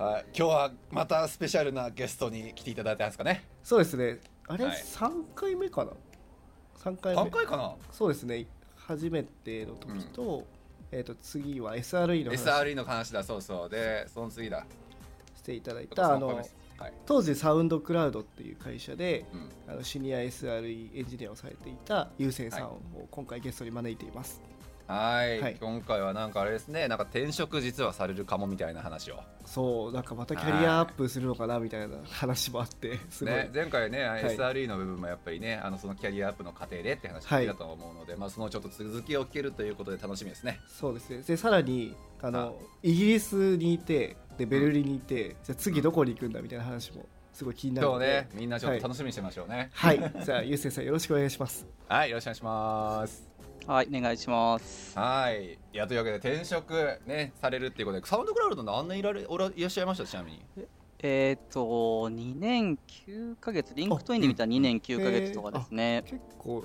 はい、今日はまたスペシャルなゲストに来ていただいたんですかね。そうですね。あれ、はい。三回目かな？三回目。3回かな？そうですね。初めての時と、えっ、と次は SRE の話。SRE の話だ。そうそう。でその次だ。していただいたあのはい、当時サウンドクラウドっていう会社でうん、あのシニア SRE エンジニアをされていたゆうせいさんを今回ゲストに招いています。はい。はい。今回はなんかあれですね。なんか転職実はされるかもみたいな話を。そうなんかまたキャリアアップするのかなみたいな話もあって。すごい、ね、前回ね、い。SRE の部分もやっぱりねあのそのキャリアアップの過程でって話聞いたと思うので、まあ、そのちょっと続きを聞けるということで楽しみですね。そうですね。でさらにあのイギリスにいてでベルリンにいて、じゃあ次どこに行くんだみたいな話もすごい気になるねみんなちょっと楽しみにしてましょうね。はい、じゃあゆうせいさんよろしくお願いします。はい、よろしくお願いしますはい、お願いします。はい。いやというわけで転職ねされるっていうことで SoundCloud 何年いられおらいらっしゃいました？ちなみに。えっ、と、2年9ヶ月、リンクトインで見たら2年9ヶ月とかですね。結構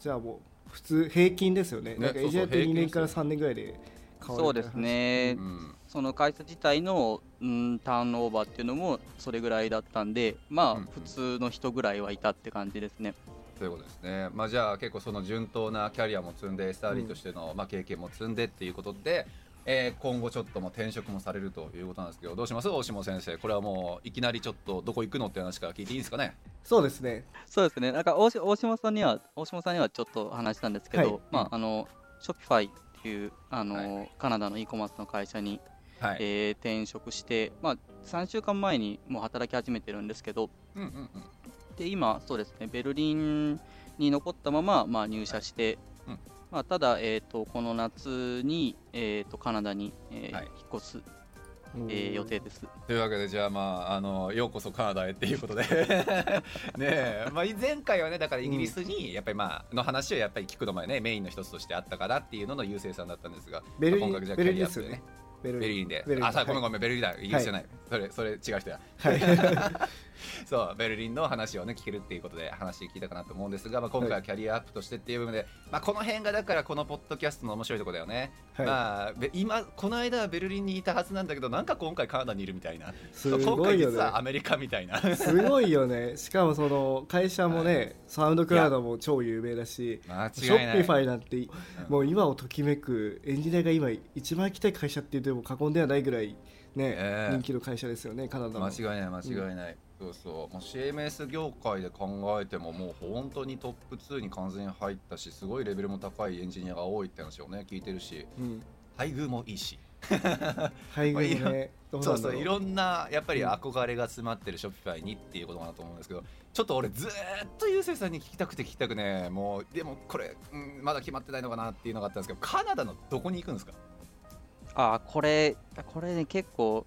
じゃあもう普通平均ですよね。ねなんかエンジニアって2そうそう平均年から3年ぐらいで変わるそうですね。う。ん。その会社自体の、うん、ターンオーバーっていうのもそれぐらいだったんで、まあ、うん。普通の人ぐらいはいたって感じですね。ということですね、まあ、じゃあ結構その順当なキャリアも積んで SRE としての、まあ、経験も積んでっていうことで、えー今後ちょっともう転職もされるということなんですけどどうします？大下先生。これはもういきなりちょっとどこ行くのって話から聞いていいですかね？そうですね。そうですね。なんか大し大島さんには、大島さんにはちょっと話したんですけど、はい。まあ、あの、ショピファイっていう、あの、はい。カナダの e コマースの会社に、はい、えー転職して、まあ、3週間前にもう働き始めてるんですけど、うんうんうんで今、そうですね、ベルリンに残ったまま、まあ、入社して、うん。まあ、ただ、えー、とこの夏に、えー、とカナダに、えーはい。引っ越す、えー予定です。というわけでじゃあまああのようこそカナダへっていうことで。ねえ、まあ、前回はねだからイギリスにやっぱりまあの話をやっぱり聞くのもねメインの一つとしてあったからっていうのの優勢さんだったんですがベルリンまあ今回じゃあベルリンキャリアで。すよねベルリンで。あさごめんはいごめんベルリンだ。イギリスじゃない、それそれ違う人や。はい そうベルリンの話をね聞けるっていうことで話聞いたかなと思うんですが、まあ、今回はキャリアアップとしてっていう部分で、まあ、この辺がだからこのポッドキャストの面白いところだよね、はい。まあべ今この間はベルリンにいたはずなんだけどなんか今回カナダにいるみたいな。す今ごいよね。回実はアメリカみたいな。すごいよね。しかもその会社もね、サウンドクラウドも超有名だし間ショッピファイなんてもう今をときめくエンジニアが今一番行きたい会社って言っても過言ではないぐらいね、ええ。人気の会社ですよねカナダの。間違いない間違いない、そうそう。もう CMS 業界で考えてももう本当にトップ2に完全に入ったしすごいレベルも高いエンジニアが多いって話をね聞いてるし。うん。配偶もいいし。配偶もねそうんそういろんなやっぱり憧れが詰まってるショッピファイにっていうことかなと思うんですけどちょっと俺ずーっとゆうせいさんに聞きたくて聞きたくねもうでもこれ、うん、まだ決まってないのかなっていうのがあったんですけどカナダのどこに行くんですか？あーこれ、これね、結構、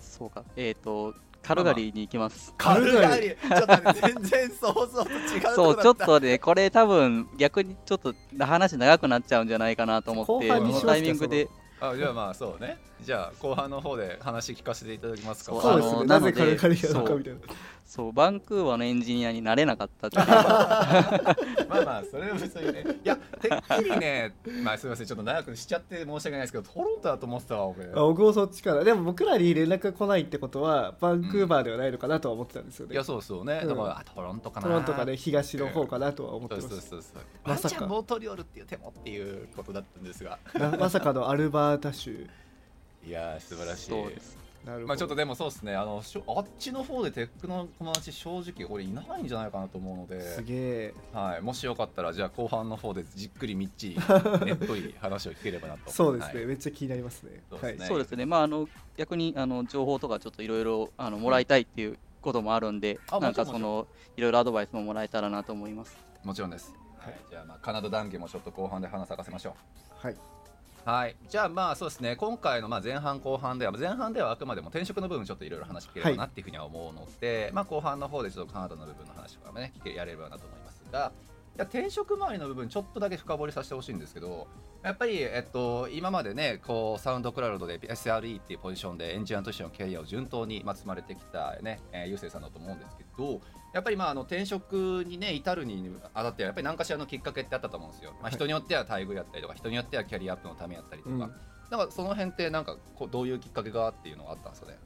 そうか、えっ、と、カルガリーに行きます。カルガリー。ちょっと待って全然想像と違うそう、だちょっとね、これ多分逆にちょっと話長くなっちゃうんじゃないかなと思って、後半にしますかこのタイミングで、あじゃあまあそうね。じゃあ後半の方で話聞かせていただきますか。そうそうですあのねなぜカルカリアなのかみたいなそう、バンクーバーのエンジニアになれなかったっていう。まあまあそれは別にね。いやてっきりねまあすみませんちょっと長くしちゃって申し訳ないですけどトロントだと思ってたわ俺。あ僕もそっちから。でも僕らに連絡が来ないってことはバンクーバーではないのかなとは思ってたんですよね、いやそうそうね、うん。だからあトロントかな。トロントかね東の方かなとは思ってそうます、そうそうそう。まさか。ワンチャンモートリオールっていう手もっていうことだったんですが。なまさかのアルバータ州。いやー素晴らしい。そうです。まあちょっとでもそうですね。あのあっちの方でテックの友達正直俺いないんじゃないかなと思うのすで、げえ。はい、もしよかったらじゃあ後半の方でじっくりみっちりねっとり話を聞ければなと。そうですね、はい。めっちゃ気になりますね。そうですね。そうですね、まあ、あの逆にあの情報とかちょっといろいろあのもらいたいっていうこともあるんで、あなんかそのいろいろアドバイスももらえたらなと思います。もちろんです、はい、じゃあまあカナダ談義もちょっと後半で話さかせましょう。はい、はい、じゃあまあそうですね。今回のまあ前半後半では前半ではあくまでも転職の部分ちょっといろいろ話聞ければなっていうふうには思うので、まあ後半の方でちょっとカナダの部分の話とかもね聞けやれればなと思いますがや転職周りの部分ちょっとだけ深掘りさせてほしいんですけどやっぱり、えっと、今までねこうサウンドクラウドで SRE っていうポジションでエンジニアとしてのキャリアを順当にまあ積まれてきたね、えー、ゆうせいさんだと思うんですけどやっぱりまああの転職にね至るにあたってやっぱり何かしらのきっかけってあったと思うんですよ、まあ、人によっては待遇やったりとか人によってはキャリアアップのためやったりとか、うん。なんかその辺ってなんかこうどういうきっかけがっていうのがあったんですかね？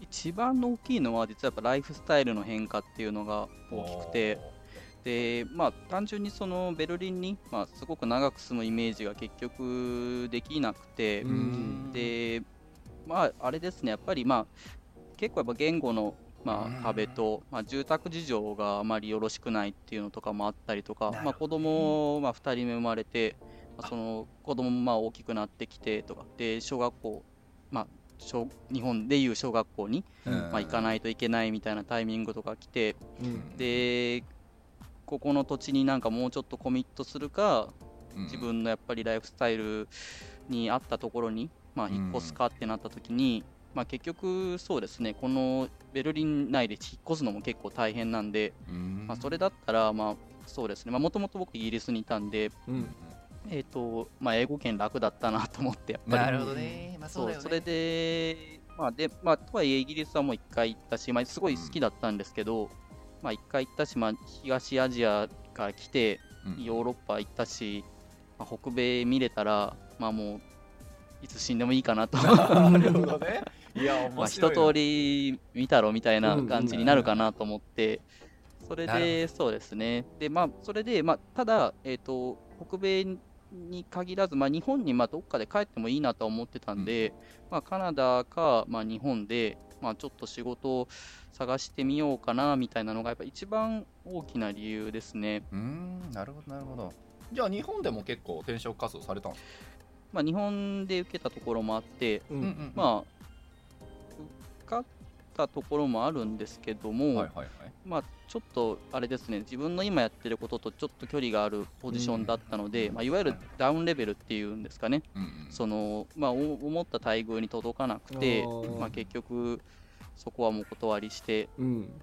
一番の大きいのは実はやっぱライフスタイルの変化っていうのが大きくてでまあ単純にそのベルリンに、まあ、すごく長く住むイメージが結局できなくて、うん。でまああれですねやっぱりまあ結構やっぱ言語のまうん。あ壁と、まあ、住宅事情があまりよろしくないっていうのとかもあったりとか、まあ、子供をまあ2人目生まれて、まあ、その子供もまあ大きくなってきてとかで小学校、まあ、小日本でいう小学校にうん。まあ、行かないといけないみたいなタイミングとか来て、うん。でここの土地になんかもうちょっとコミットするかうん。自分のやっぱりライフスタイルに合ったところに、まあ、うん。引っ越すかってなった時に、まあ、結局そうですねこのベルリン内で引っ越すのも結構大変なんで、うん。まあ、それだったらまあそうですね。もともと僕イギリスにいたんで、うん。えーとまあ、英語圏楽だったなと思ってやっぱり。なるほどね、まあ、そうだよね。そうそれで、まあでまあ、とはいえイギリスはもう1回行ったし、まあ、すごい好きだったんですけど、まあ、1回行ったし、まあ、東アジアから来てうん。ヨーロッパ行ったし、まあ、北米見れたら、まあ、もういつ死んでもいいかなと。なるほどね。いやまあ面白いな一通り見たろみたいな感じになるかなと思って、それで、そうですね。で、まあ、それで、まあ、ただ、えっ、と、北米に限らず、まあ、日本に、まあ、どっかで帰ってもいいなとは思ってたんで、まあ、カナダか、まあ、日本で、まあ、ちょっと仕事を探してみようかな、みたいなのが、やっぱ一番大きな理由ですね。うーんなるほどなるほど。じゃあ日本でも結構転職活動されたんですか？まあ、日本で受けたところもあって、ううんん。まあ、受かったところもあるんですけども、はいはいはい。まあ、ちょっとあれですね、自分の今やってることとちょっと距離があるポジションだったので、まあ、いわゆるダウンレベルっていうんですかね、うんうんそのまあ、お思った待遇に届かなくてまあ、結局、そこはもう断りして、うん。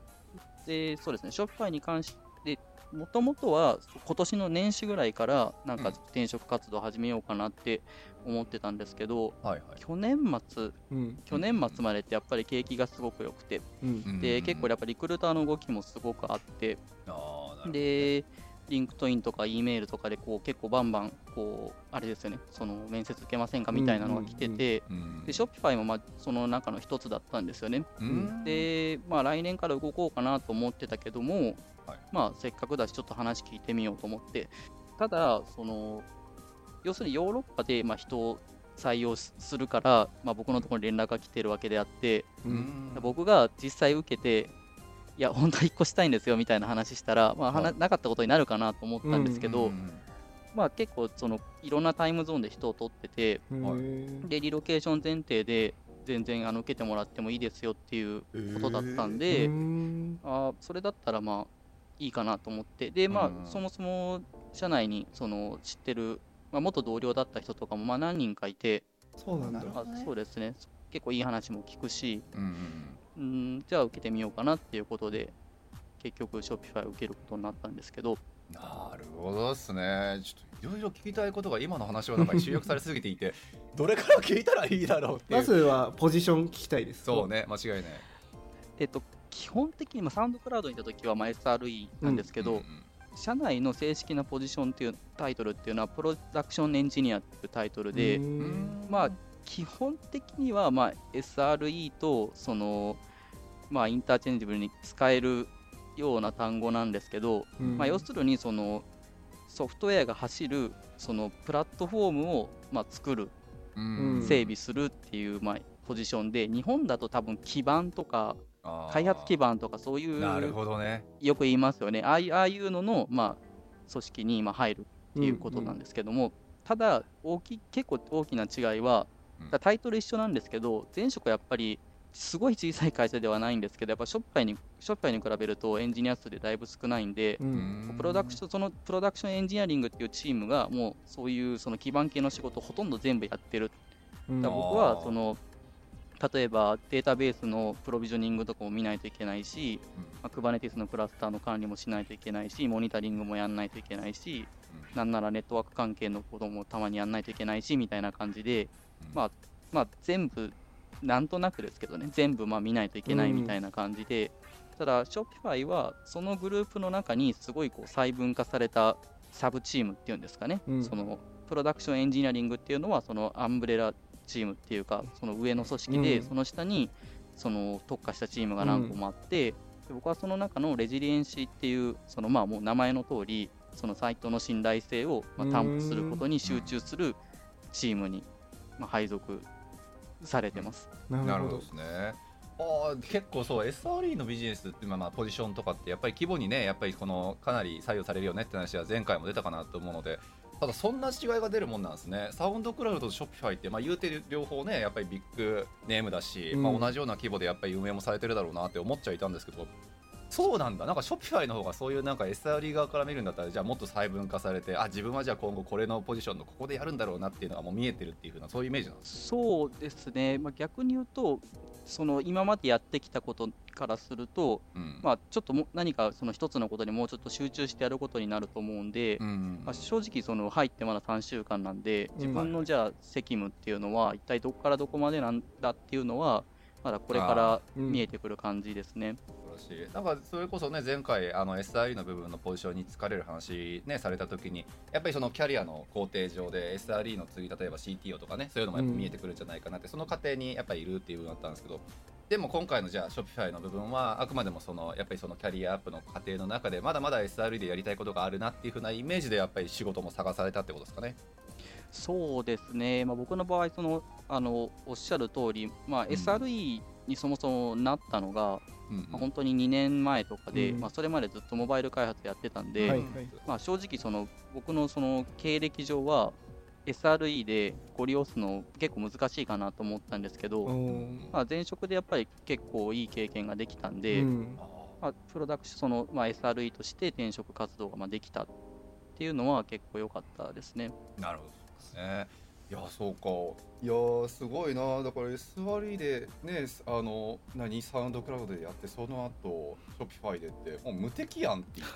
でそうですね、 Shopify に関して、もともとは今年の年始ぐらいから、なんかうん。転職活動始めようかなって思ってたんですけど、はいはい。去年末、うん。去年末までってやっぱり景気がすごく良くて、うん。で結構やっぱリクルーターの動きもすごくあって、で、 LinkedIn とか E メールとかでこう結構バンバンこうあれですよね、その面接受けませんかみたいなのが来てて、うんで、 Shopify もまあその中の一つだったんですよね。うんで、まあ来年から動こうかなと思ってたけども、はい。まあせっかくだしちょっと話聞いてみようと思って、ただ、その、要するにヨーロッパでまあ人を採用すするから、まあ、僕のところに連絡が来てるわけであって、僕が実際受けて、いや、本当は引っ越したいんですよみたいな話したら、まあ、はなはいなかったことになるかなと思ったんですけど、うんまあ、結構その、いろんなタイムゾーンで人を取ってて、うんで、リロケーション前提で、全然あの受けてもらってもいいですよっていうことだったんで、うんあーそれだったらまあいいかなと思って、で、まあうん、そもそも社内にその知ってる、まあ、元同僚だった人とかもまあ何人かいて、そうなんだ。あそうですね、結構いい話も聞くし、うんうんうん、じゃあ受けてみようかなっていうことで、結局、ショッピファイを受けることになったんですけど、なるほどですね。ちょっといろいろ聞きたいことが今の話の中に集約されすぎていて、どれから聞いたらいいだろうっていう。まずはポジション聞きたいですそうね、間違いない。えっと、基本的に、まあ、 SoundCloud にいたときは、まあ、SRE なんですけど、うんうん社内の正式なポジションっていうタイトルっていうのは、 production engineer っていうタイトルで、うんまあ、基本的には、まあ、SRE とその、まあ、 interchangeable に使えるような単語なんですけど、うん。まあ、要するにそのソフトウェアが走るそのプラットフォームを、まあ、作る、うん。整備するっていう、まあ、ポジションで、日本だと多分基盤とか、開発基盤とかそういう、なるほどね。よく言いますよね、ああいうのの、まあ、組織に今入るっていうことなんですけども、ただ大きい、結構大きな違いは、うんタイトル一緒なんですけど、前職はやっぱりすごい小さい会社ではないんですけど、やっぱショッピファイにショッピファイに比べるとエンジニア数でだいぶ少ないんで、うん。プロダクションそのプロダクションエンジニアリングっていうチームが、もうそういうその基盤系の仕事をほとんど全部やってる。うん。だから僕はその例えばデータベースのプロビジョニングとかも見ないといけないし、まあ、Kubernetes のクラスターの管理もしないといけないし、モニタリングもやんないといけないし、なんならネットワーク関係のこともたまにやんないといけないしみたいな感じで、まあ、まあ、全部、なんとなくですけどね、全部まあ見ないといけないみたいな感じで、ただ、Shopify はそのグループの中にすごいこう細分化されたサブチームっていうんですかね、うん。そのプロダクションエンジニアリングっていうのは、そのアンブレラチームっていうか、その上の組織で、うん。その下にその特化したチームが何個もあって、で僕はその中のレジリエンシーっていう、そのまあもう名前の通り、そのサイトの信頼性をまあ担保することに集中するチームにまあ配属されてます。ななるほどるほどですね。あー結構そう SRE のビジネスってまあまあポジションとかってやっぱり規模にねやっぱりこのかなり左右されるよねって話は前回も出たかなと思うのでただそんな違いが出るもんなんですねサウンドクラウドとショッピファイってまあ言うてる両方ねやっぱりビッグネームだし、うんまあ同じような規模でやっぱり運営もされてるだろうなって思っちゃいたんですけどそうなんだ。なんかショッピファイの方がそういうなんか SRE 側から見るんだったらじゃあもっと細分化されてあ自分はじゃあ今後これのポジションのここでやるんだろうなっていうのがもう見えてるっていう風なそういうイメージなんですそうですね、まあ、逆に言うと、その今までやってきたことからすると、うん。まあ、ちょっとも何かその一つのことにもうちょっと集中してやることになると思うんで、うんまあ、正直、その入ってまだ3週間なんで、うん自分のじゃあ責務っていうのは、一体どこからどこまでなんだっていうのは、まだこれからうん。見えてくる感じですね。素晴らしいなんかそれこそね前回あの SRE の部分のポジションに疲れる話ねされた時にやっぱりそのキャリアの工程上で SRE の次例えば CTO とかねそういうのもやっぱ見えてくるんじゃないかなって、その過程にやっぱりいるっていう部分だったんですけどでも今回のじゃあ Shopify の部分はあくまでもそのやっぱりそのキャリアアップの過程の中でまだまだ SRE でやりたいことがあるなっていう風なイメージでやっぱり仕事も探されたってことですかね。そうですね、まあ、僕の場合そのあの、おっしゃる通り、まあ、ん。SRE にそもそもなったのが、うんうんまあ本当に2年前とかで、うん。まあ、それまでずっとモバイル開発やってたんで、はいはい。まあ、正直その、僕のその経歴上は、SRE でご利用するの結構難しいかなと思ったんですけど、うんまあ、前職でやっぱり結構いい経験ができたんで、うん。まあ、プロダクション、その、まあ、SRE として転職活動がまあできたっていうのは結構良かったですね。なるほどですね。いやそうか。いやすごいな。だから SRE でねあの何 SoundCloud でやってその後 Shopify でってもう無敵やんっていう。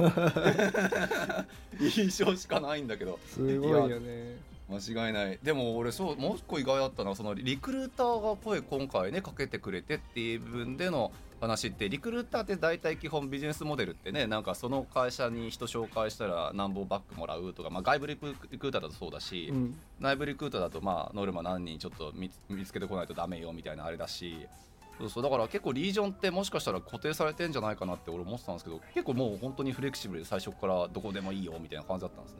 印象しかないんだけど。すごいよね間違いない。でも俺そうもう一個意外だったのはそのリクルーターが声今回ねかけてくれてっていう部分での話ってリクルーターって大体基本ビジネスモデルってねなんかその会社に人紹介したら何本バックもらうとか、まあ、外部リクルーターだとそうだし、うん。内部リクルーターだとまあノルマ何人ちょっと見つ見つけてこないとダメよみたいなあれだしそうそう。だから結構リージョンってもしかしたら固定されてんじゃないかなって俺思ってたんですけど結構もう本当にフレキシブルで最初からどこでもいいよみたいな感じだったんですね。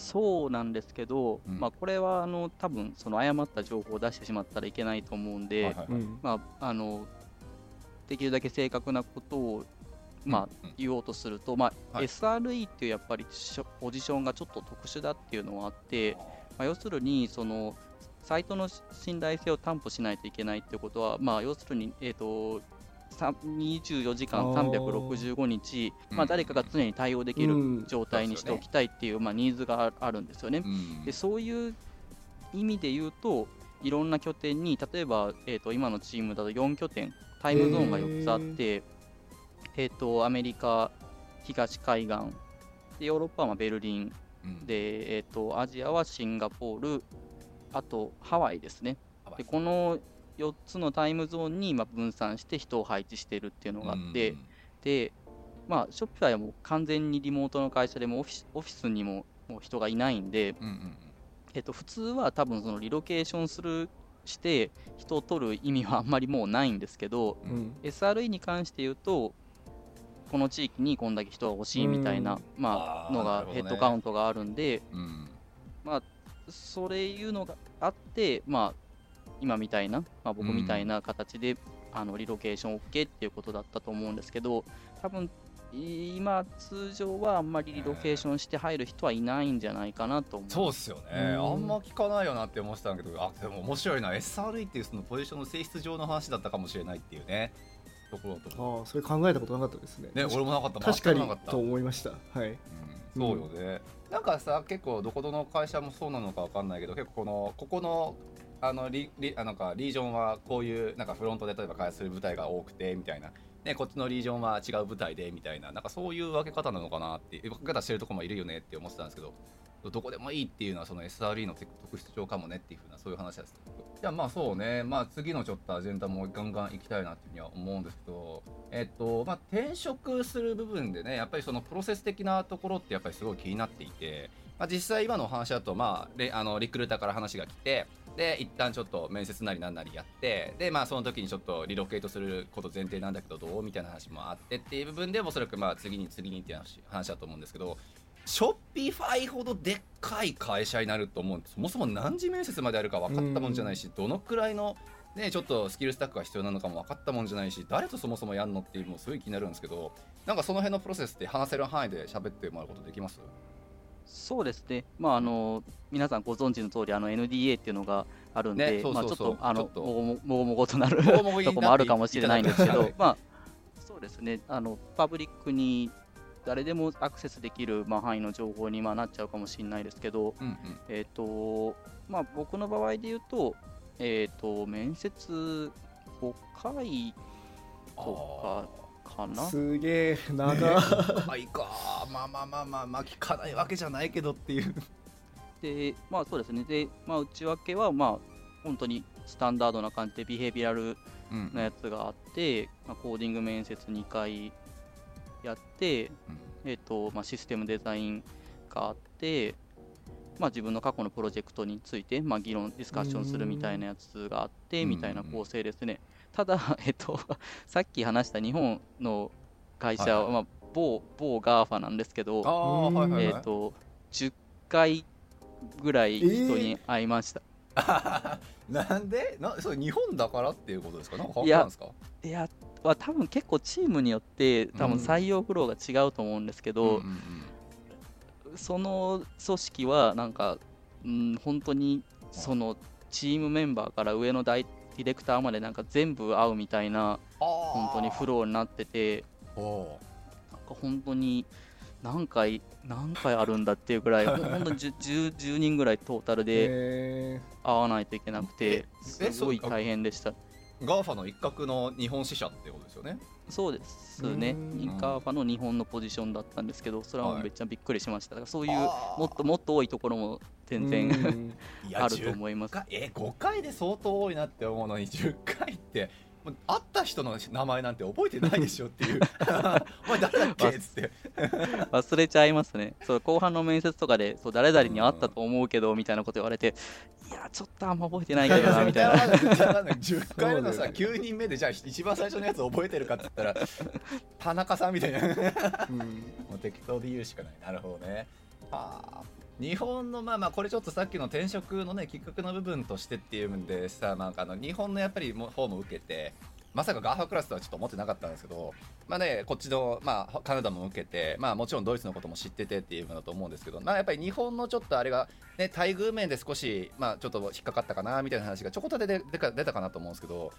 そうなんですけど、うん。まあ、これはあの多分その誤った情報を出してしまったらいけないと思うんで、できるだけ正確なことを、まあ言おうとすると、まあはい SRE っていうやっぱりポジションがちょっと特殊だっていうのはあって、まあ、要するにそのサイトの信頼性を担保しないといけないっていうことは、まあ、要するに、えー、とさ24時間あー。365日、うん。まあ、誰かが常に対応できるうん。状態にしておきたいっていう、まあ、ニーズがああるんですよね。うん。でそういう意味で言うと、いろんな拠点に、例えば、えー、と今のチームだと4拠点、タイムゾーンが4つあって、えー、とアメリカ、東海岸、でヨーロッパはまあベルリン、うん。で、えー、とアジアはシンガポール、あとハワイですね。でこの4つのタイムゾーンにまあ分散して人を配置してるっていうのがあって、で、まあ、ショッピファイはもう完全にリモートの会社でもオフィスオフィスにももう人がいないんで、うんうんうん。えっと、普通は多分そのリロケーションするして人を取る意味はあんまりもうないんですけど、うん。SRE に関して言うとこの地域にこんだけ人が欲しいみたいな、うん。まあ、のがヘッドカウントがあるんで、うん。まあ、それいうのがあって、まあ、今みたいな、まあ、僕みたいな形で、あのリロケーション OK っていうことだったと思うんですけど多分今、通常はあんまりリロケーションして入る人はいないんじゃないかなと思う。そうっすよね、うん。あんま聞かないよなって思ってたんだけどあでも面白いな。SRE っていうそのポジションの性質上の話だったかもしれないっていうね。ところとああそれ考えたことなかったですね。ね俺もなかった。確かに。全くなかったと思いました。はい。うん。そうよね、なんかさ結構どこの会社もそうなのかわかんないけど結構このここのあのリリあなんかリージョンはこういうなんかフロントで例えば開発する部隊が多くてみたいな、ね、こっちのリージョンは違う部隊でみたいな。なんかそういう分け方なのかなって分け方してるとこもいるよねって思ってたんですけどどこでもいいっていうのはその SRE の特質上かもねっていうふうなそういう話です。じゃあまあそうね。まあ次のちょっとアジェンダもガンガン行きたいなっていうふうには思うんですけどえっとまあ転職する部分でねやっぱりそのプロセス的なところってやっぱりすごい気になっていて、まあ、実際今のお話だとまああのリクルーターから話が来てで一旦ちょっと面接なりなんなりやってでまあその時にちょっとリロケートすること前提なんだけどどうみたいな話もあってっていう部分でおそらくまあ次に次にっていう話話だと思うんですけどショッピファイほどでっかい会社になると思うんです。そもそも何時面接まであるか分かったもんじゃないしどのくらいのね、ちょっとスキルスタックが必要なのかも分かったもんじゃないし誰とそもそもやるのっていうのもすごい気になるんですけどなんかその辺のプロセスって話せる範囲で喋ってもらうことできます？そうですね、まあ、あの皆さんご存知の通りあの NDA っていうのがあるんで、ねそうそうそう。まあちょっとあのもごももごとなるとこもあるかもしれないんですけどまあ、そうですね。あの、パブリックに誰でもアクセスできる、まあ、範囲の情報にまあなっちゃうかもしれないですけど、うんうん。えっ、と、まあ、僕の場合で言うと、えっ、と、面接5回とかかな？すげえ長。いか。まあまあまあまあまあ聞かないわけじゃないけどっていう。で、まあそうですね。で、まあ内訳は、まあ本当にスタンダードな感じでビヘイビアルうん。のやつがあって、まあ、コーディング面接2回やって、えっ、と、まあ system design があって、まあ自分の過去のプロジェクトについて、まあ議論、ディスカッションするみたいなやつがあって、うん。みたいな構成ですね。ただ、えっと、さっき話した日本の会社は、はいまあ某、某 GAFA なんですけど、はいはいはい、えっ、と、10回ぐらい人に会いました。なんで？なそれ日本だからっていうことですか？なんかいやたんですか？いや、まあ、多分結構チームによって、多分うん採用フローが違うと思うんですけど、うんうんうんその組織は、なんか、うん、本当にそのチームメンバーから上の大ディレクターまでなんか全部会うみたいな、本当にフローになってて、なんか本当に何回、何回あるんだっていうぐらい、ほん本当に 10, 10, 10人ぐらいトータルでえ会わないといけなくて、ええすごい大変でした。 GAFA の一角の日本支社ってことですよね。そうですね、うん。 GAFA の日本のポジションだったんですけど、それはめっちゃびっくりしました。だからそういうもっともっと多いところも全然 あると思います。10回え5回で相当多いなって思うのに10回って会った人の名前なんて覚えてないでしょっていう。お前誰だっけっつって。忘れちゃいますね。そう後半の面接とかで、そう誰々に会ったと思うけどみたいなこと言われて、いや、ちょっとあんま覚えてないけどな みたいな。絶対わかんない絶対わかんない10回目のさそう。だよね9人目でじゃあ一番最初のやつ覚えてるかって言ったら田中さんみたいな。うん。もう適当で言うしかない。なるほどね。ああ日本のまあまあこれちょっとさっきの転職のねきっかけの部分としてっていうんでさなんかあの日本のやっぱりも方も受けてまさかガーファクラスとはちょっと思ってなかったんですけどまあねこっちのまあカナダも受けてまあもちろんドイツのことも知っててっていうのだと思うんですけどまあやっぱり日本のちょっとあれがね待遇面で少しまあちょっと引っかかったかなみたいな話がちょこっとで出出たかなと思うんですけど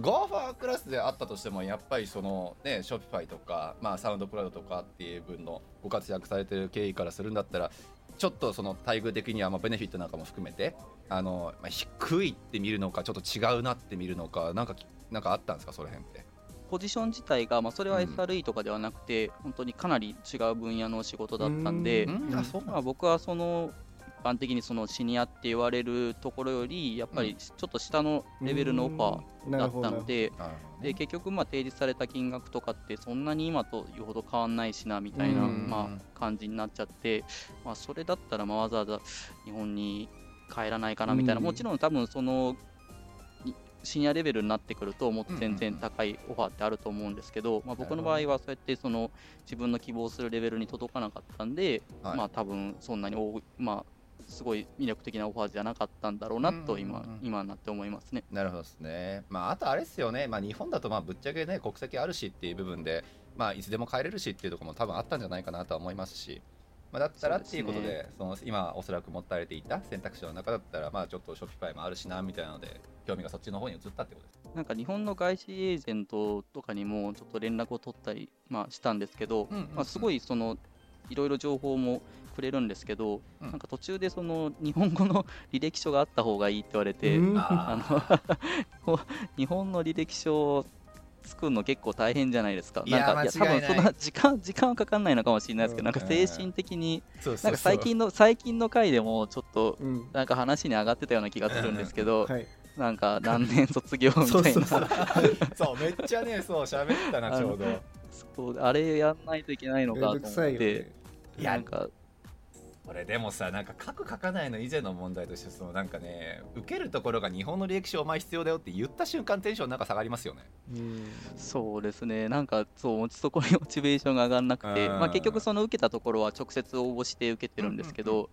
GAFA クラスであったとしてもやっぱりそのね Shopify とか、まあ、 SoundCloud とかっていう分のご活躍されてる経緯からするんだったらちょっとその待遇的にはまあベネフィットなんかも含めてあの、まあ、低いって見るのかちょっと違うなって見るのかなんかきなんかあったんですかその辺って？ポジション自体が、まあ、それはうん SRE とかではなくて、本当にかなり違う分野の仕事だったんで、うん。あそうまあ、僕はその一般的にそのシニアって言われるところより、やっぱりちょっと下のレベルのオファーだったので、で結局、まあ提示された金額とかって、そんなに今というほど変わんないしなみたいな、うん。まあ、感じになっちゃって、まあ、それだったら、まあわざわざ日本に帰らないかなみたいな、うん。もちろん多分そのいシニアレベルになってくると、もっと全然高いオファーってあると思うんですけど、まあ、僕の場合はそうやってその自分の希望するレベルに届かなかったんで、はい。まあ多分そんなに多い、まあ、すごい魅力的なオファーじゃなかったんだろうなと今,、うんうんうん今になって思いますね。なるほどですね。まあ、あとあれですよね、まあ、日本だとまあぶっちゃけね、国籍あるしっていう部分で、まあ、いつでも帰れるしっていうところも多分あったんじゃないかなとは思いますし、まあ、だったらっていうことで、その今、おそらく持たれていた選択肢の中だったら、まあ、ちょっとショッピファイもあるしなみたいなので、興味がそっちの方に移ったってことです。なんか日本の外資エージェントとかにもちょっと連絡を取ったり、まあ、したんですけど、うんうんうんまあ、すごいそのいろいろ情報もくれるんですけど、うん。なんか途中でその日本語の履歴書があった方がいいって言われて、うん。ああのこう 日本の履歴書を作るの結構大変じゃないですか。いやなんかいや多間違いない。分そんな時間時間はかかんないのかもしれないですけど、なんかうん精神的に、ーそうなんか最近の最近の回でもちょっとうん。なんか話に上がってたような気がするんですけど、はい。なんか何年卒業みたいな。そうそうそう、めっちゃね、そう、喋ったな、ちょうど。そうあれやんないといけないのめんどくかと思っさいよね。て、いやなんかこれでもさなんか書く書かないの以前の問題としてそのなんかね受けるところが日本の履歴書お前必要だよって言った瞬間テンションなんか下がりますよね。うん。そうですね、なんかそうそこにモチベーションが上がらなくて、うん。まあ、結局、その受けたところは直接応募して受けてるんですけど、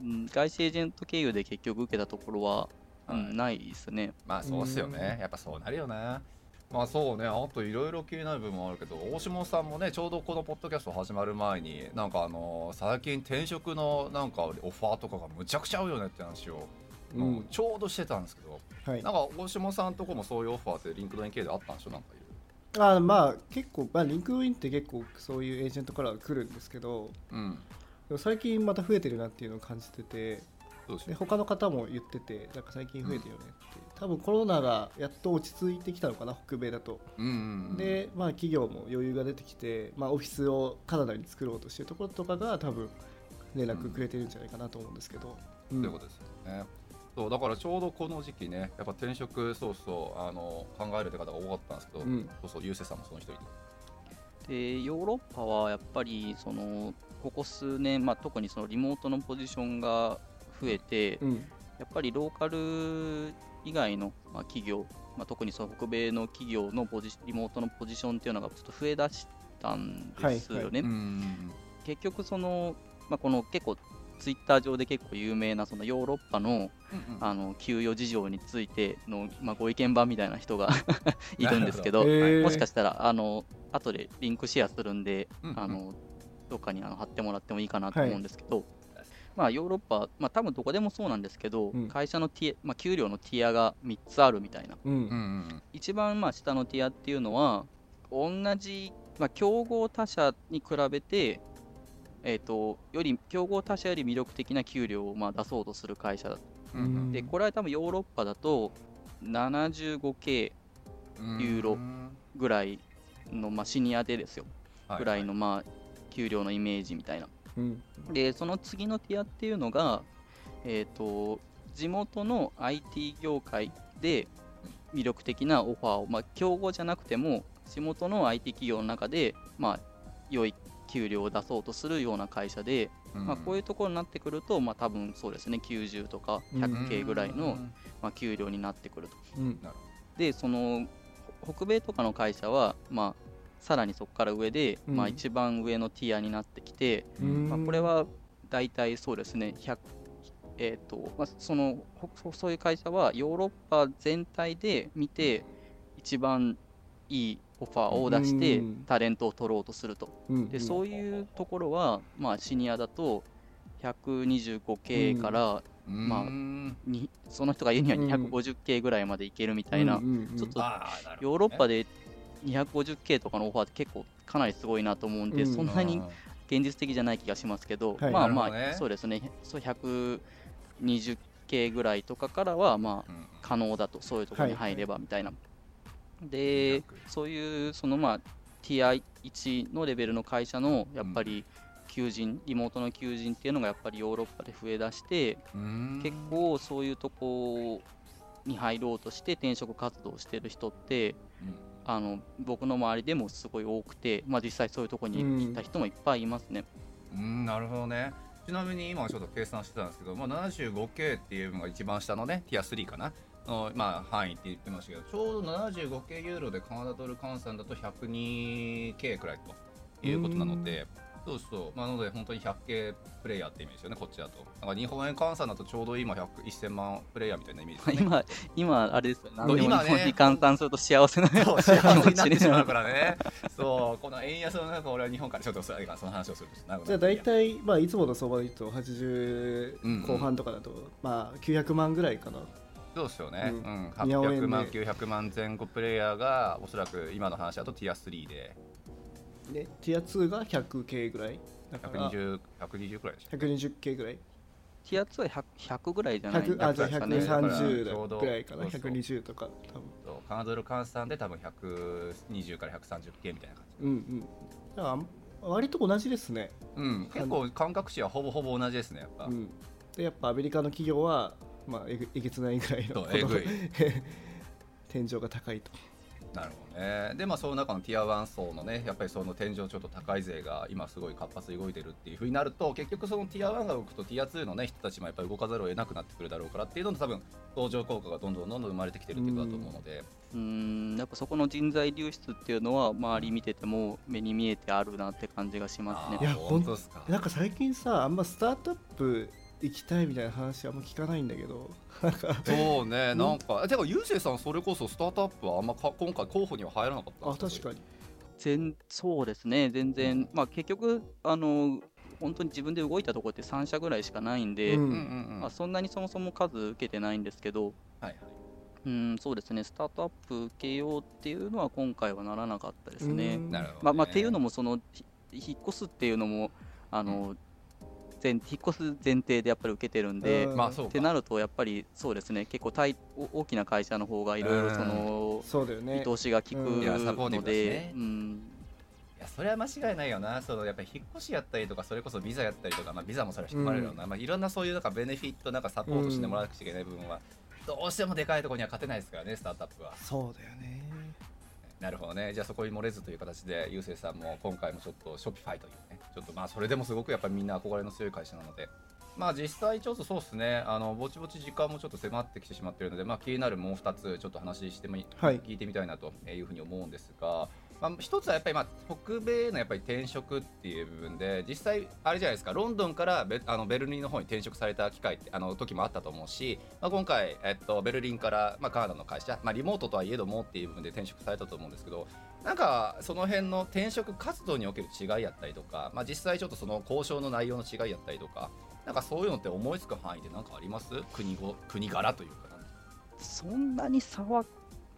うん外資エージェント経由で結局受けたところは、うんはい。ないですね。まあそうっすよね。うん。やっぱそうなるよなまあそうね。あといろいろ気になる部分もあるけど大下さんもねちょうどこのポッドキャスト始まる前になんかあの最近転職のなんかオファーとかがむちゃくちゃあるよねって話を、うんちょうどしてたんですけどはい。なんか大下さんとこもそういうオファーって LinkedIn 系であったんでしょ？なんかいうあまあ結構、まあ、 LinkedIn って結構そういうエージェントからは来るんですけどうん。最近また増えてるなっていうのを感じててで他の方も言っててなんか最近増えてるよねって、多分コロナがやっと落ち着いてきたのかな北米だと、うんうんうん。でまあ企業も余裕が出てきて、まあ、オフィスをカナダに作ろうとしてるところとかが多分連絡くれてるんじゃないかなと思うんですけど、うん。ということですよね。そうだからちょうどこの時期ね、やっぱ転職、そうそうあの考えるって方が多かったんですけど、うん。そうそう、ゆうせいさんもその一人で。でヨーロッパはやっぱりそのここ数年、まあ、特にそのリモートのポジションが増えて、うん。やっぱりローカル以外の、まあ、企業、まあ、特にその北米の企業のポジリモートのポジションっていうのがちょっと増えだしたんですよね。うん。結局その、まあ、この結構ツイッター上で結構有名なそのヨーロッパのあの給与事情についての、まあ、ご意見番みたいな人が いるんですけど、なるほど。へー。もしかしたらあの後でリンクシェアするんで、うんうん。あのどっかにあの貼ってもらってもいいかなと思うんですけど、まあ、ヨーロッパ、まあ、多分どこでもそうなんですけど、うん。会社のティエ、まあ、給料のティアが3つあるみたいな。うん。うんうん一番まあ下のティアっていうのは同じ、まあ、競合他社に比べて、えー、とより競合他社より魅力的な給料をまあ出そうとする会社。だうん。うんでこれは多分ヨーロッパだと 75K うんユーロぐらいの、まあ、シニアでですよ。はぐらいのまあ給料のイメージみたいなうん。でその次のティアっていうのが、えー、と地元の IT 業界で魅力的なオファーを、まあ、競合じゃなくても地元の IT 企業の中で、まあ、良い給料を出そうとするような会社で、うん。まあ、こういうところになってくると、まあ、多分そうですね90とか 100K ぐらいの、まあ、給料になってくると。うん。でそのほ北米とかの会社は、まあ、さらにそこから上で、うん。まあ、一番上のティアになってきて、うん。まあ、これは大体そうですね、100えーとまあ、そのほそそういう会社はヨーロッパ全体で見て、一番いいオファーを出してうん。タレントを取ろうとすると。うん。でそういうところは、まあ、シニアだと 125K から、うん。まあうんにその人が言うにはうん。250K ぐらいまでいけるみたいな、うんうんうんちょっとヨーロッパで 250K とかのオファーって結構かなりすごいなと思うんで、うん。そんなに現実的じゃない気がしますけど、はい。まあまあ、ね。そうですね、そう 120K ぐらいとかからは、まあ、うん可能だと、そういうところに入ればみたいな。で、そういう、そのまあ、TI1 のレベルの会社の、やっぱり、求人、リモートの求人っていうのがやっぱりヨーロッパで増えだして、うん。結構そういうとこに入ろうとして転職活動をしてる人って、うんあの僕の周りでもすごい多くて、まあ、実際そういうとこに行った人もいっぱいいますね。うんなるほどね。ちなみに今ちょっと計算してたんですけど、まあ、75K っていうのが一番下のねティア3かな。の、まあ、範囲って言ってましたけどちょうど 75K ユーロでカナダドル換算だと 102K くらいということなのでそうそう、まあ、なので本当に 100K プレイヤーってイメージですよねこっちだと。なんか日本円換算だとちょうど今100 1000万プレイヤーみたいなイメージね。今、今、あれですよね。日本に換算すると幸せな そう幸せになってしまうからね。そうこの円安の中俺は日本からちょっとそれその話をするじゃあ大体、まあ、いつもの相場で言うと80後半とかだと、まあ、900万ぐらいかなそうですよね、ううん。ん日本円で。800万900万前後プレイヤーがおそらく今の話だとティア3ででティア2が 100K ぐらい。だから120 120くらいでしょ 120K ぐらい。ティア2は 100, 100ぐらいじゃない100あじゃあですかね。130ちょうどぐらいかな。そうそう。120とか多分。そうカナドル換算で多分120から 130K みたいな感じ。うんうん。だから割と同じですね、うん、結構感覚値はほぼほぼ同じですねやっぱ、うん、でやっぱアメリカの企業は、まあ、えげつないぐらいのそうえぐい。天井が高いとなるほどね。でまあその中のティア1層のねやっぱりその天井ちょっと高い勢が今すごい活発に動いてるっていうふうになると結局そのティア1が動くとティア2のね人たちもやっぱり動かざるを得なくなってくるだろうからっていうのと多分相乗効果がどんどんどんどん生まれてきてるっていうことだと思うので、うーん、やっぱそこの人材流出っていうのは、周り見てても目に見えてあるなって感じがしますね。いや本当ですか。なんか最近さあんまスタートアップ行きたいみたいな話あんま聞かないんだけど。そうねなんかてかゆうせいさんそれこそスタートアップはあんまか今回候補には入らなかったあ確かに。全そうですね、全然、まあ、結局あの、本当に自分で動いたところって3社ぐらいしかないんで、うん。うんうんうん。まあ、そんなにそもそも数受けてないんですけど、はいはい。うん、そうですね、スタートアップ受けようっていうのは今回はならなかったですね。うん。なるほど、ね、まあまあ、っていうのもその、ひ引っ越すっていうのも、あの前引っ越す前提でやっぱり受けてるんで、うん。まあそうか。ってなると、やっぱりそうですね、結構大お大きな会社の方がいろいろその、そうだよね。見通しが効くので、うん、いやそれは間違いないよな。そのやっぱり引っ越しやったりとかそれこそビザやったりとか、まあ、ビザもそれは含まれるよな、まあ、いろんなそういうなんかベネフィットなんかサポートしてもらわなくちゃいけない部分は、どうしてもでかいところには勝てないですからねスタートアップは。そうだよね。なるほどね。じゃあそこに漏れずという形でゆうせいさんも今回もちょっとショピファイというねちょっとまあそれでもすごくやっぱりみんな憧れの強い会社なので。まあ実際ちょっとそうですね。あのぼちぼち時間もちょっと迫ってきてしまっているのでまあ気になるもう2つちょっと話してもい、はい。聞いてみたいなというふうに思うんですが、まあ、一つはやっぱりまあ北米のやっぱり転職っていう部分で実際あれじゃないですか。ロンドンからベあのベルリンの方に転職された機会ってあの時もあったと思うし、まあ、今回、えっと、ベルリンから、まあ、カナダの会社、まあ、リモートとはいえどもっていう部分で転職されたと思うんですけどなんかその辺の転職活動における違いやったりとか、まあ、実際ちょっとその交渉の内容の違いやったりとかなんかそういうのって思いつく範囲で何かあります？国語国柄というか。そんなに差は、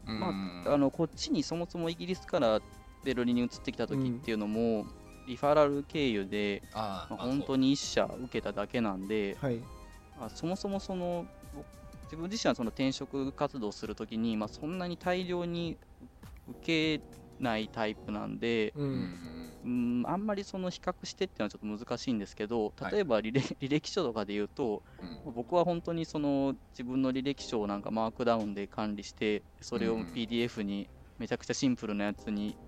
まあ、あのこっちにそもそもイギリスからベルリンに移ってきた時っていうのも、リファラル経由で、あまあ、本当に1社受けただけなんで、はい。あそもそもその自分自身はその転職活動するときに、まあ、そんなに大量に受けないタイプなんで、ううん。うん、あんまりその比較してっていうのはちょっと難しいんですけど、例えば履歴,、履歴書とかで言うと、うん。僕は本当にその自分の履歴書をなんかマークダウンで管理して、それをうん。PDF に、めちゃくちゃシンプルなやつに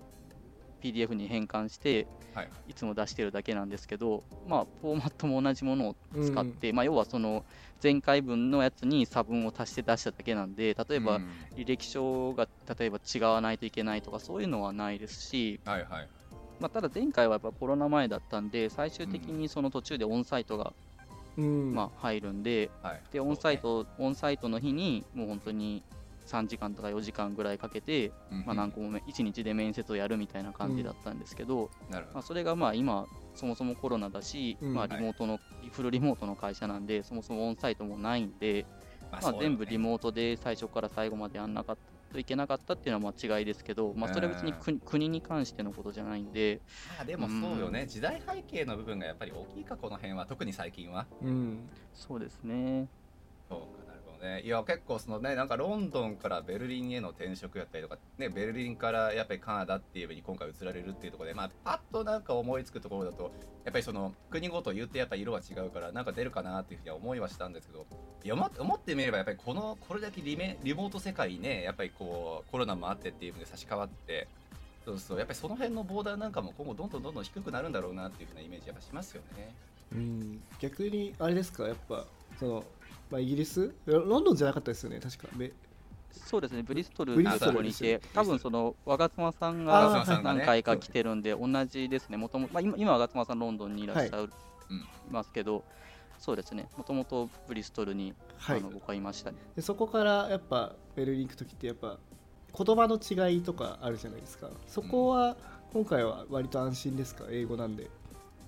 PDF に変換して、はい。いつも出してるだけなんですけど、まあ、フォーマットも同じものを使って、まあ、要はその前回分のやつに差分を足して出しただけなんで、例えばうん。履歴書が例えば違わないといけないとか、そういうのはないですし、はいはい。まあ、ただ前回はやっぱコロナ前だったんで、最終的にその途中でオンサイトが、うん。まあ、入るんで、はい。でオンサイト、オンサイトの日に、もう本当に3時間とか4時間ぐらいかけて、うんまあ、何個も1日で面接をやるみたいな感じだったんですけど、まあ、それがまあ今、そもそもコロナだし、うん。まあ、リモートの、フルリモートの会社なんで、そもそもオンサイトもないんで、まあ、全部リモートで最初から最後までやんなかったといけなかったっていうのはまあ違いですけど、まあ、それは別に国国に関してのことじゃないんで、まあでもそうよね、時代背景の部分がやっぱり大きいかこの辺は。特に最近は。うんそうですね。そうね。いや結構そのねなんかロンドンからベルリンへの転職やったりとかねベルリンからやっぱりカナダっていうふうに今回移られるっていうところでまあパッとなんか思いつくところだとやっぱりその国ごと言ってやっぱ色は違うからなんか出るかなっていうふうには思いはしたんですけどいや思ってみればやっぱりこのこれだけリメリモート世界ねやっぱりこうコロナもあってっていうふうに差し替わってそうそうやっぱりその辺のボーダーなんかも今後どんどんどんどん低くなるんだろうなっていうふうなイメージやっぱしますよね。うん。逆にあれですか？やっぱその、まあ、イギリス？ロロンドンじゃなかったですよね確か。ベそうですね、ブリストルブのところにいて多分その、我妻さんが何回か来てるんで、同じですね、もともと、まあ、今、今我妻さんロンドンにいらっしゃい。ますけど、そうですね、もともとブリストルに、はい。あの僕はいましたね。でそこからやっぱベルリン行く時ってやっぱ言葉の違いとかあるじゃないですか。そこは今回は割と安心ですか？英語なんで。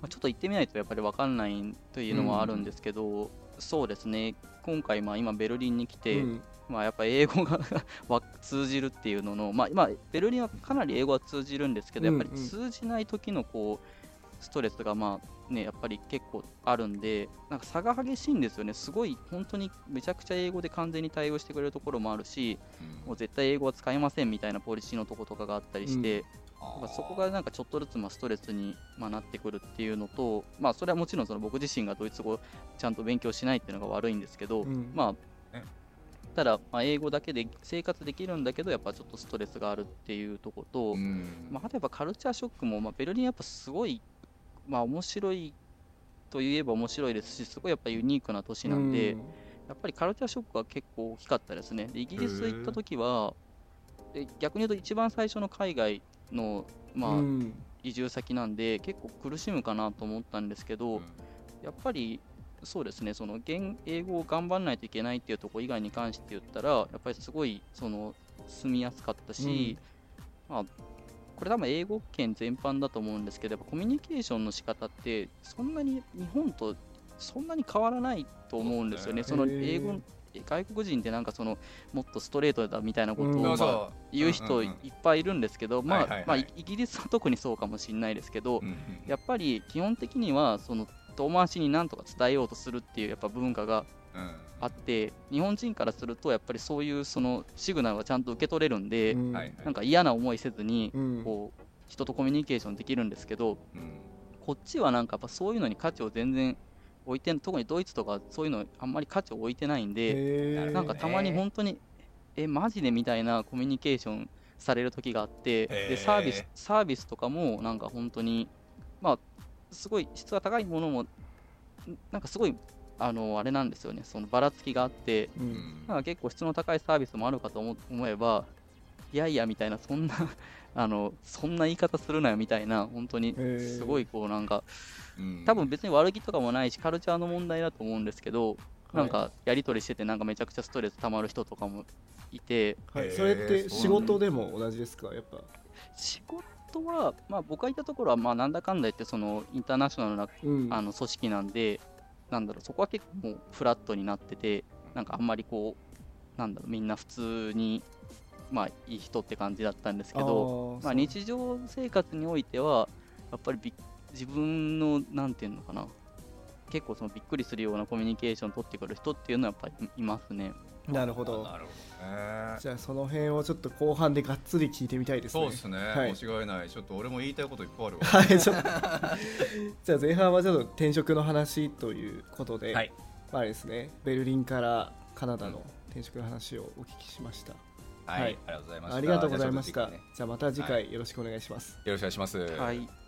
まあ、ちょっと行ってみないとやっぱり分かんないというのはあるんですけど、そうですね、今回、まあ、今、ベルリンに来て、うん。まあ、やっぱ英語が わ通じるっていうのの、まあ、まあ、ベルリンはかなり英語は通じるんですけど、やっぱり通じない時のこうストレスが、まあね、やっぱり結構あるんで、なんか差が激しいんですよね、すごい本当にめちゃくちゃ英語で完全に対応してくれるところもあるし、もう絶対英語は使えませんみたいなポリシーのところとかがあったりして、まあそこがなんかちょっとずつまあストレスにまあなってくるっていうのと、まあ、それはもちろんその僕自身がドイツ語をちゃんと勉強しないっていうのが悪いんですけど、うん。まあね、ただ、まあ、英語だけで生活できるんだけど、やっぱちょっとストレスがあるっていうところと、うん。まあ、あとやっぱカルチャーショックも、まあ、ベルリンやっぱすごい、まあ、面白いといえば面白いですし、すごいやっぱユニークな都市なんで、やっぱりカルチャーショックは結構大きかったですね。でイギリス行った時は、で逆に言うと一番最初の海外の、まあうん。移住先なんで、結構苦しむかなと思ったんですけど、やっぱりそうですね、その言英語を頑張らないといけないっていうところ以外に関して言ったら、やっぱりすごいその住みやすかったし、まあ、これ多分英語圏全般だと思うんですけど、やっぱコミュニケーションの仕方って、そんなに日本とそんなに変わらないと思うんですよね。その英語外国人ってなんかそのもっとストレートだみたいなことを、言う人いっぱいいるんですけど、まあまあイギリスは特にそうかもしれないですけど、やっぱり基本的にはその遠回しになんとか伝えようとするっていうやっぱ文化がうん。あって日本人からするとやっぱりそういうそのシグナルがちゃんと受け取れるんで、なんか嫌な思いせずにうん。こう人とコミュニケーションできるんですけどうん。こっちはなんかやっぱそういうのに価値を全然置いて特にドイツとかそういうのあんまり価値を置いてないんで、なんかたまに本当にえマジでみたいなコミュニケーションされる時があってでサービスサービスとかもなんか本当にまあすごい質が高いものもんなんかすごいあのあれなんですよね。そのばらつきがあってなんか結構質の高いサービスもあるかと思思えばいやいやみたいなそんなあのそんな言い方するなよみたいな本当にすごいこうなんかうん。多分別に悪気とかもないしカルチャーの問題だと思うんですけどなんはかやり取りしててなんかめちゃくちゃストレス溜まる人とかもいてはい、それって仕事でも同じですか？やっぱ。仕事は、まあ、僕がいたところはまあなんだかんだ言ってそのインターナショナルなうん。あの組織なんでなんだろうそこは結構もうフラットになっててなんかあんまりこうなんだろうみんな普通にまあいい人って感じだったんですけどまあ、日常生活においてはやっぱり自分のなんていうのかな結構そのびっくりするようなコミュニケーションを取ってくる人っていうのはやっぱりいますね。なるほど。なるほどね。じゃあその辺をちょっと後半でがっつり聞いてみたいですね。そうですね、はい。間違いない。ちょっと俺も言いたいこといっぱいあるわ。はいちょっと。じゃあ前半はちょっと転職の話ということで、はい。まあですね。ベルリンからカナダの転職の話をお聞きしました、はい、はい。ありがとうございました。ありがとうございました。じゃあまた次回よろしくお願いします、よろしくお願いします。はい